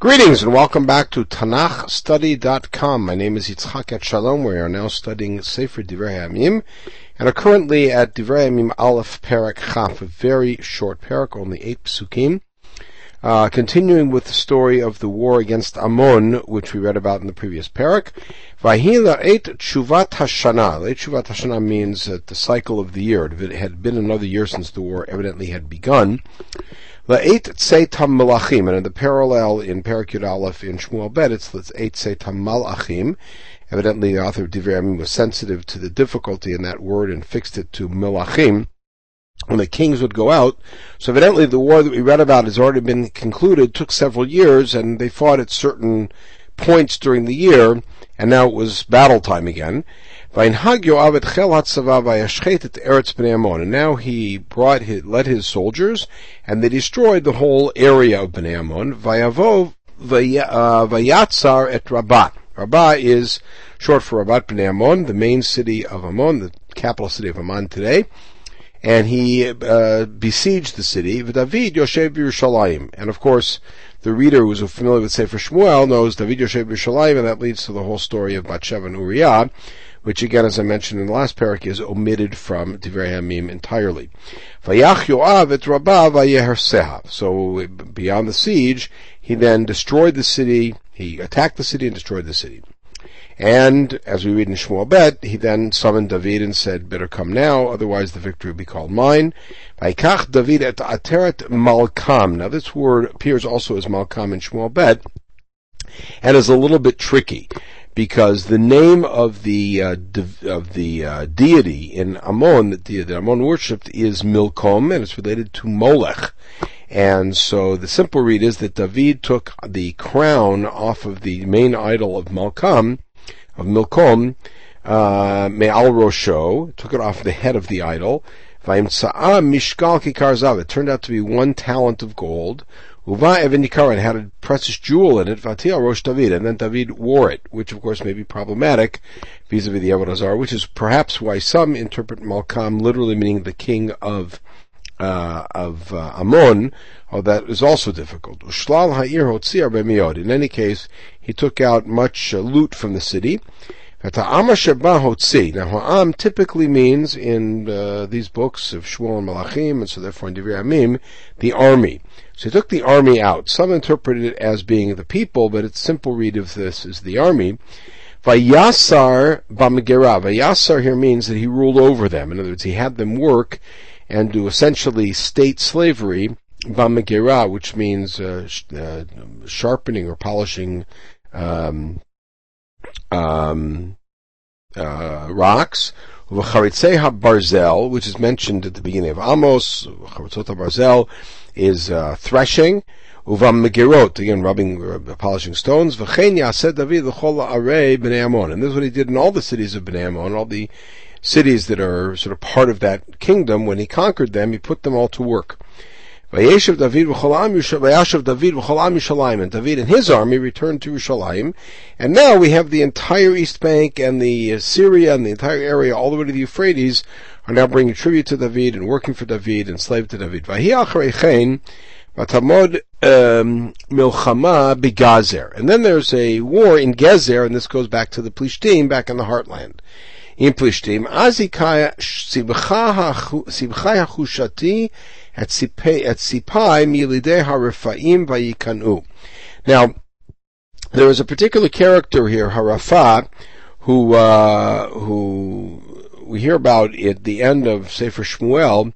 Greetings and welcome back to TanachStudy.com. My name is Yitzchak Etshalom. We are now studying Sefer Divrei Hayamim and are currently at Divrei Hayamim Aleph Perek Chaf, a very short perek, only eight psukim. Uh, continuing with the story of the war against Ammon, which we read about in the previous perek. Vahila eight Chuvat Hashana. Eight Tshuvat Hashana means that the cycle of the year. It had been another year since the war evidently had begun. La'et Tzeitam Malachim, and in the parallel in Parakut Aleph in Shmuel Bet, it's Eight Tzeitam Malachim. Evidently, the author of Divrei was sensitive to the difficulty in that word and fixed it to Malachim when the kings would go out. So evidently the war that we read about has already been concluded, took several years, and they fought at certain points during the year, and now it was battle time again. And now he brought his, led his soldiers, and they destroyed the whole area of Bnei Ammon. Vayavov uh, vayatzar et Rabbah. Rabbah is short for Rabat Bnei Ammon, the main city of Ammon, the capital city of Ammon today. And he uh, besieged the city. David Yoshev Yerushalayim. And of course, the reader who's familiar with Sefer Shmuel knows David Yoshev Yerushalayim, and that leads to the whole story of Bathsheba and Uriah which again, as I mentioned in the last perek, is omitted from Divrei Hayamim entirely. So beyond the siege, he then destroyed the city. He attacked the city and destroyed the city. And as we read in Shmuel Bet, he then summoned David and said, "Better come now, otherwise the victory will be called mine." Vayikach David et Ateret Malkam. Now this word appears also as Malkam in Shmuel Bet, and is a little bit tricky because the name of the uh, of the uh, deity in Ammon that, the, Ammon worshipped is Milcom, and it's related to Molech. And so the simple read is that David took the crown off of the main idol of Malkam, of Milkom, uh, Me'al Rosho, took it off the head of the idol, It turned out to be one talent of gold. Uva Evan Yikaran had a precious jewel in it, Vatia Rosh David, and then David wore it, which of course may be problematic vis-a-vis the Avodah which is perhaps why some interpret Malkam literally meaning the king of uh, of uh, Ammon, oh, that is also difficult. In any case, he took out much uh, loot from the city. Now, ha'am typically means in uh, these books of Shmuel and Malachim, and so therefore in Divrei Hayamim, the army. So he took the army out. Some interpret it as being the people, but its simple read of this is the army. Vayasar b'megera. Vayasar here means that he ruled over them. In other words, he had them work and do essentially state slavery, b'megera, which means uh, sh- uh, sharpening or polishing um, um, uh, rocks. Barzel, which is mentioned at the beginning of Amos, Barzel, is uh, threshing. Uvam megirot, again rubbing, uh, polishing stones. V'chein yaseh David l'chol arei b'nei Ammon. And this is what he did in all the cities of Bnei Ammon, all the cities that are sort of part of that kingdom. When he conquered them, he put them all to work. Vayeshev David v'cholam Yishalayim, and David and his army returned to Yerushalayim, and now we have the entire East Bank and the uh, Syria and the entire area all the way to the Euphrates are now bringing tribute to David and working for David and slave to David. Vatamod um, milchama begazer, and then there's a war in Gezer, and this goes back to the Plishtim back in the heartland. In Plishtim, azikaya sibchai hachushati at sipai milidei harifaim vayikanu. Now, there is a particular character here, Harafa, who uh, who we hear about at the end of Sefer Shmuel,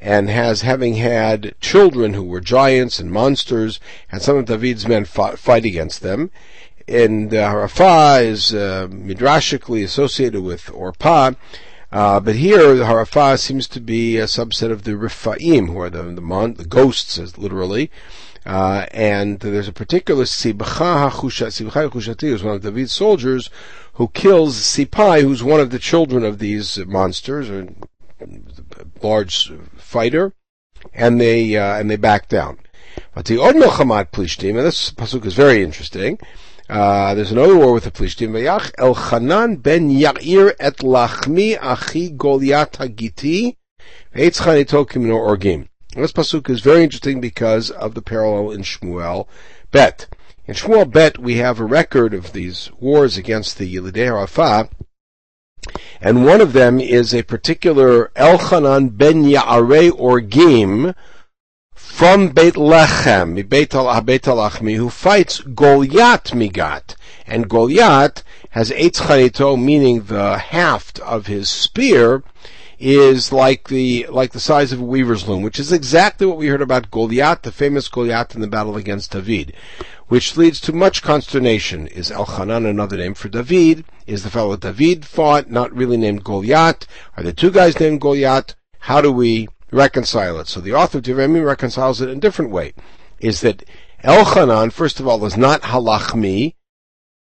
and has having had children who were giants and monsters, and some of David's men fought, fight against them. And uh, Harafa is uh, midrashically associated with Orpah, uh, but here the Harafa seems to be a subset of the Rifaim, who are the the, mon- the ghosts, literally. Uh, and there's a particular Sibcha HaChushati, who's one of David's soldiers, who kills Sipai, who's one of the children of these monsters, or large fighter, and they uh, and they back down. But the Od Milchamat Plishtim, and this pasuk is very interesting. Uh, there's another war with the Plishtim. Vayach El Chanan ben Yair et Lachmi Achi Goliath Hagiti Orgim. This pasuk is very interesting because of the parallel in Shmuel Bet. In Shmuel Bet, we have a record of these wars against the Yelidei Rafah, and one of them is a particular Elchanan ben Ya'arei Orgim from Beit Lechem, Beit al ah, who fights Goliath Migat. And Goliath has Eitz Chanito, meaning the haft of his spear, is like the like the size of a weaver's loom, which is exactly what we heard about Goliath, the famous Goliath in the battle against David, which leads to much consternation. Is Elchanan another name for David? Is the fellow David fought not really named Goliath? Are the two guys named Goliath? How do we reconcile it? So the author of Devarim reconciles it in a different way. Is that Elchanan, first of all, is not Halachmi,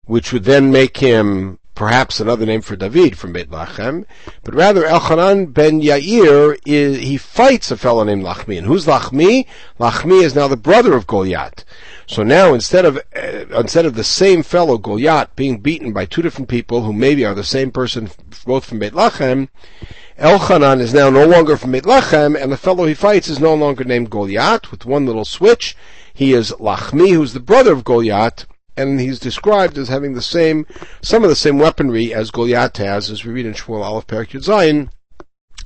which would then make him perhaps another name for David from Beit Lachem, but rather Elchanan ben Yair is, he fights a fellow named Lachmi. And who's Lachmi? Lachmi is now the brother of Goliath. So now instead of, uh, instead of the same fellow Goliath being beaten by two different people who maybe are the same person, both from Beit Lachem, Elchanan is now no longer from Beit Lachem, and the fellow he fights is no longer named Goliath, with one little switch. He is Lachmi, who's the brother of Goliath, and he's described as having the same, some of the same weaponry as Goliath has, as we read in Shmuel Aleph Perek Yud Zayin,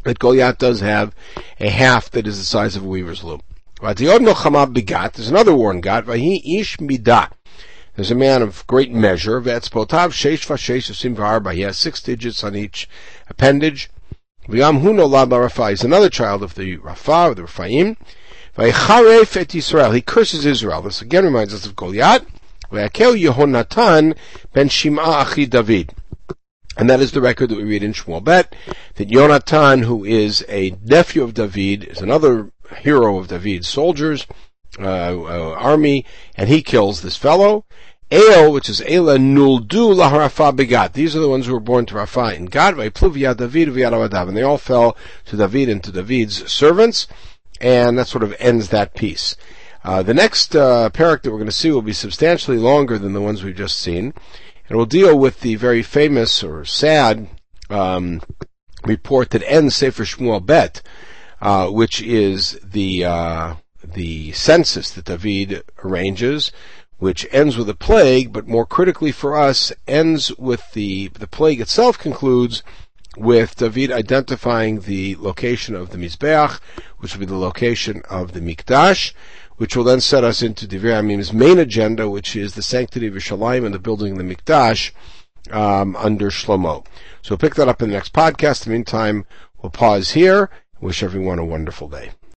that Goliath does have a half that is the size of a weaver's loom. There's another war in Gat, Ish Midah. There's a man of great measure, Vetzpotav Sheish Vashesh. He has six digits on each appendage. V'yam Huno Rafa. He's another child of the Rafa, of the Raphaim. Vaycharef et Israel. He curses Israel. This again reminds us of Goliath. Ve'akel Yehonatan ben Shim'a Achi David. And that is the record that we read in Shmuel Bet, that Yonatan, who is a nephew of David, is another hero of David's soldiers, uh, uh, army, and he kills this fellow. El, which is Ela Nuldu Laharafa Begat. These are the ones who were born to Rafa in Gat, Pluvia David and they all fell to David and to David's servants, and that sort of ends that piece. Uh, the next uh, perek that we're going to see will be substantially longer than the ones we've just seen, and will deal with the very famous or sad um, report that ends Sefer Shmuel Bet, uh, which is the uh, the census that David arranges, which ends with a plague, but more critically for us, ends with the the plague itself concludes with David identifying the location of the Mizbeach, which will be the location of the Mikdash, which will then set us into Divrei Hayamim's main agenda, which is the sanctity of Yerushalayim and the building of the Mikdash um, under Shlomo. So we'll pick that up in the next podcast. In the meantime, we'll pause here. Wish everyone a wonderful day.